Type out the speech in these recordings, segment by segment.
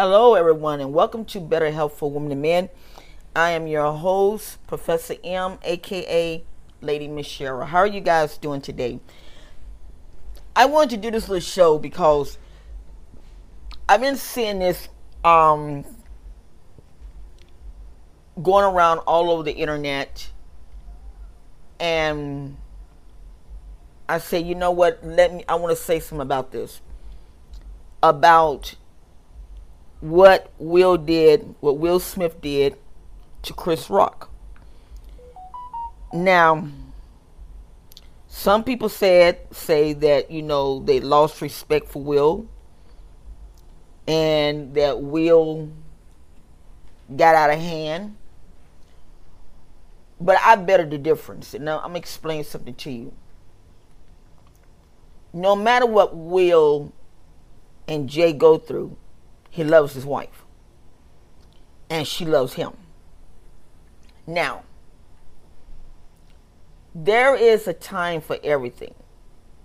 Hello, everyone, and welcome to Better Health for Women and Men. I am your host, Professor M, aka Lady Miss. How are you guys doing today? I wanted to do this little show because I've been seeing this um, going around all over the internet, and I say, you know what? Let me. I want to say something about this. About what Will did, what Will Smith did to Chris Rock. Now, some people said say that you know they lost respect for Will, and that Will got out of hand. But I better the difference. Now I'm gonna explain something to you. No matter what Will and Jay go through, he loves his wife. And she loves him. Now, there is a time for everything.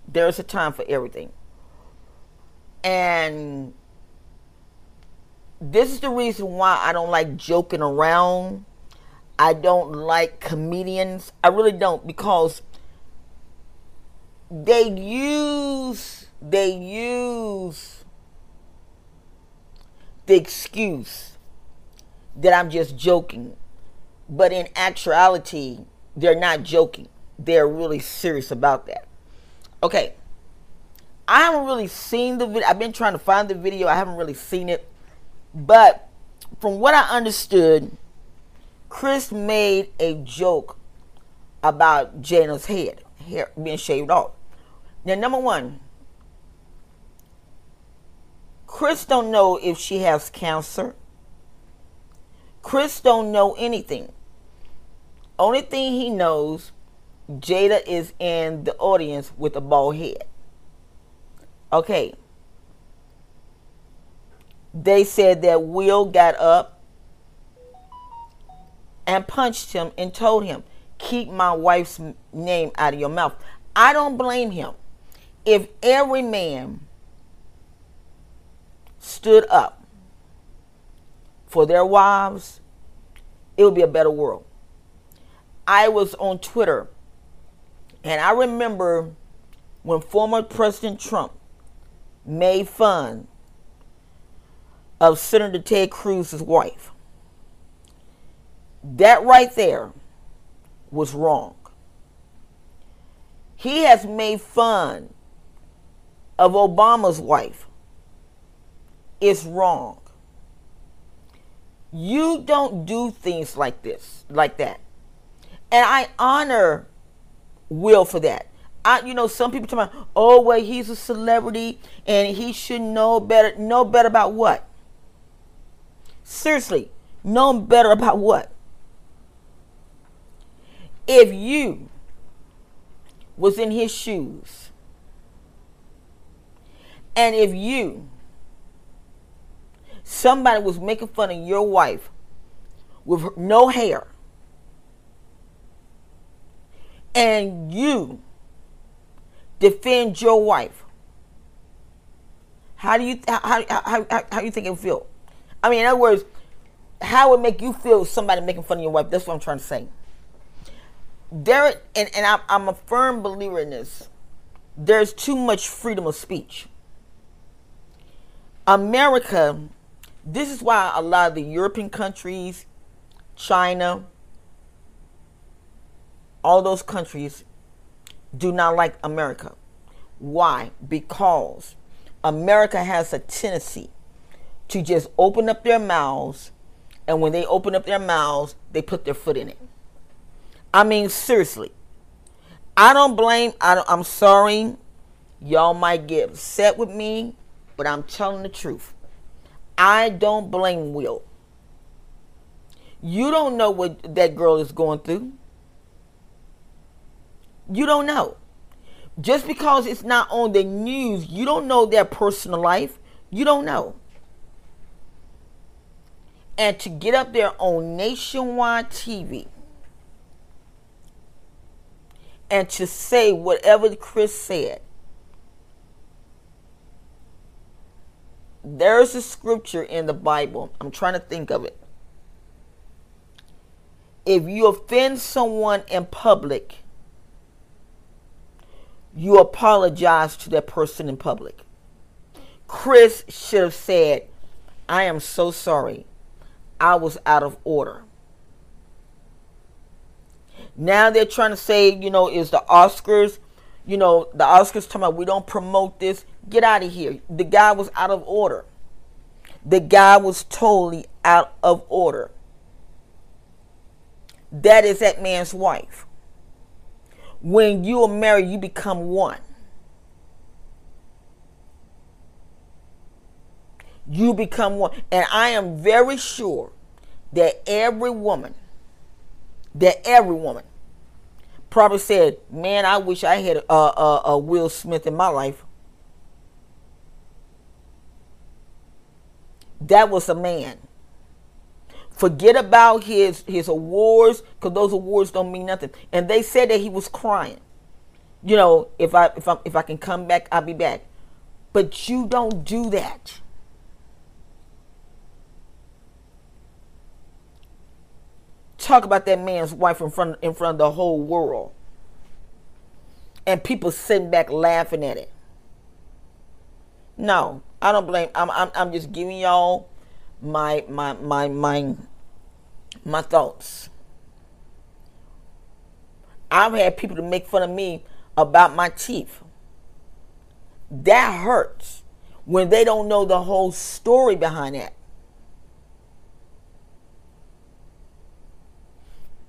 There's a time for everything. And this is the reason why I don't like joking around. I don't like comedians. I really don't because they use they use the excuse that I'm just joking. But in actuality, they're not joking. They're really serious about that. Okay. I haven't really seen the video. I've been trying to find the video. I haven't really seen it. But from what I understood, Chris made a joke about Jada's head, hair being shaved off. Now, number one, Chris don't know if she has cancer. Chris don't know anything. Only thing he knows, Jada is in the audience with a bald head. Okay. They said that Will got up and punched him and told him, keep my wife's name out of your mouth. I don't blame him. If every man stood up for their wives, it would be a better world. I was on Twitter and I remember when former President Trump made fun of Senator Ted Cruz's wife. That right there was wrong. He has made fun of Obama's wife is wrong. You don't do things like this, like that. And I honor Will for that. I, you know, some people talk about, oh, well, he's a celebrity and he should know better. Know better about what? Seriously, know better about what? If you was in his shoes, and if you somebody was making fun of your wife with no hair. And you defend your wife. How do you how, how, how, how you think it feel? I mean in other words how would make you feel somebody making fun of your wife? That's what i'm trying to say. There and, and I'm, I'm a firm believer in this. There's too much freedom of speech. America this is why a lot of the European countries, China, all those countries do not like America. Why? Because America has a tendency to just open up their mouths, and when they open up their mouths, they put their foot in it. I mean, seriously. I don't blame, I don't, I'm sorry. Y'all might get upset with me, but I'm telling the truth. I don't blame Will. You don't know what that girl is going through. You don't know. Just because it's not on the news, you don't know their personal life. You don't know. And to get up there on nationwide TV and to say whatever Chris said there's a scripture in the Bible. I'm trying to think of it. If you offend someone in public, you apologize to that person in public. Chris should have said, I am so sorry. I was out of order. Now they're trying to say, you know, is the Oscars, you know, the Oscars talking about we don't promote this. Get out of here. The guy was out of order. The guy was totally out of order. That is that man's wife. When you are married, you become one. You become one. And I am very sure that every woman, that every woman probably said, Man, I wish I had a, a, a Will Smith in my life. That was a man. Forget about his his awards because those awards don't mean nothing. And they said that he was crying. You know, if I if I if I can come back, I'll be back. But you don't do that. Talk about that man's wife in front in front of the whole world. And people sitting back laughing at it. No, I don't blame. I'm I'm, I'm just giving y'all my my my my my thoughts. I've had people to make fun of me about my teeth. That hurts when they don't know the whole story behind that.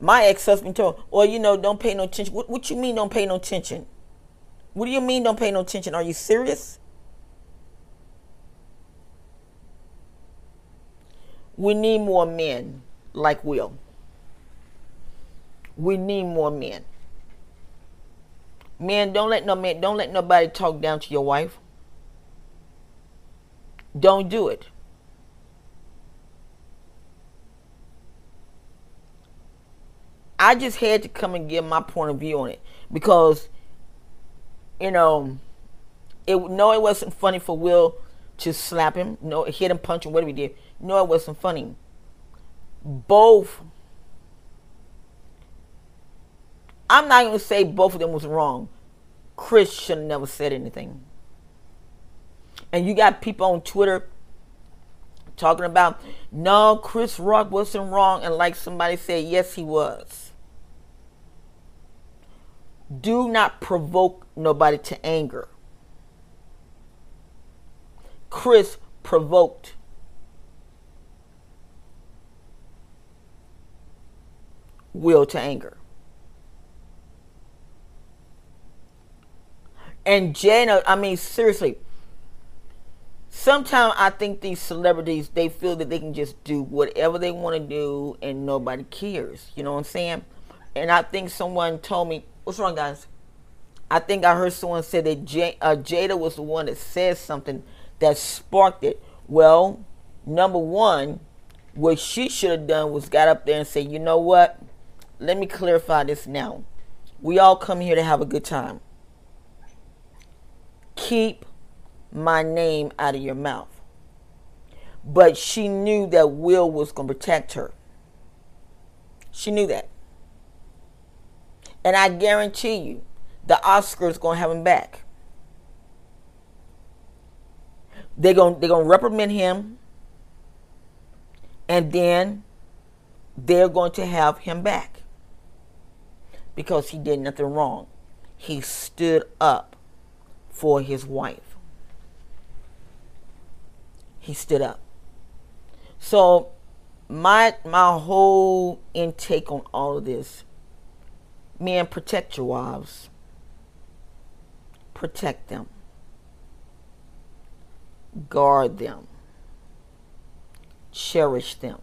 My ex-husband told, well, you know, don't pay no attention. What, what you mean don't pay no attention? What do you mean don't pay no attention? Are you serious? We need more men like Will. We need more men. Men, don't let no man, don't let nobody talk down to your wife. Don't do it. I just had to come and give my point of view on it because, you know, it no, it wasn't funny for Will to slap him, no, hit him, punch him, whatever he did. No, it wasn't funny. Both. I'm not to say both of them was wrong. Chris should have never said anything. And you got people on Twitter talking about, no, Chris Rock wasn't wrong. And like somebody said, yes, he was. Do not provoke nobody to anger. Chris provoked will to anger. And Jada, I mean, seriously, sometimes I think these celebrities, they feel that they can just do whatever they want to do and nobody cares. You know what I'm saying? And I think someone told me, what's wrong, guys? I think I heard someone say that J- uh, Jada was the one that said something that sparked it. Well, number one, what she should have done was got up there and say, you know what? let me clarify this now. We all come here to have a good time. Keep my name out of your mouth. But she knew that Will was going to protect her. She knew that. And I guarantee you, the Oscars to have him back. They're gonna they're to reprimand him and then they're going to have him back because he did nothing wrong. He stood up for his wife. He stood up. So my my whole intake on all of this, men, protect your wives. Protect them. Guard them. Cherish them.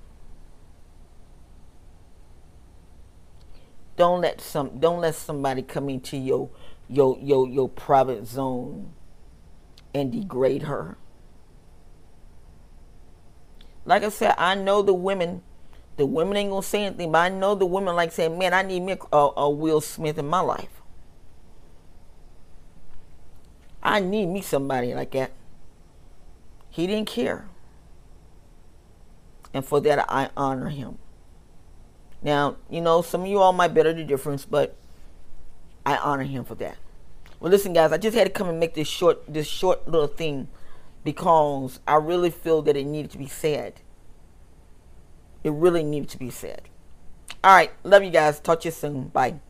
Don't let some don't let somebody come into your your your your private zone and degrade her. Like I said, I know the women. The women ain't gonna say anything, but I know the women like saying, "Man, I need me a, a Will Smith in my life. I need me somebody like that." He didn't care. And for that, I honor him. Now, you know, some of you all might better the difference, but I honor him for that. Well, listen, guys, I just had to come and make this short, this short little thing because I really feel that it needed to be said. It really needed to be said. All right, love you guys. Talk to you soon. Bye.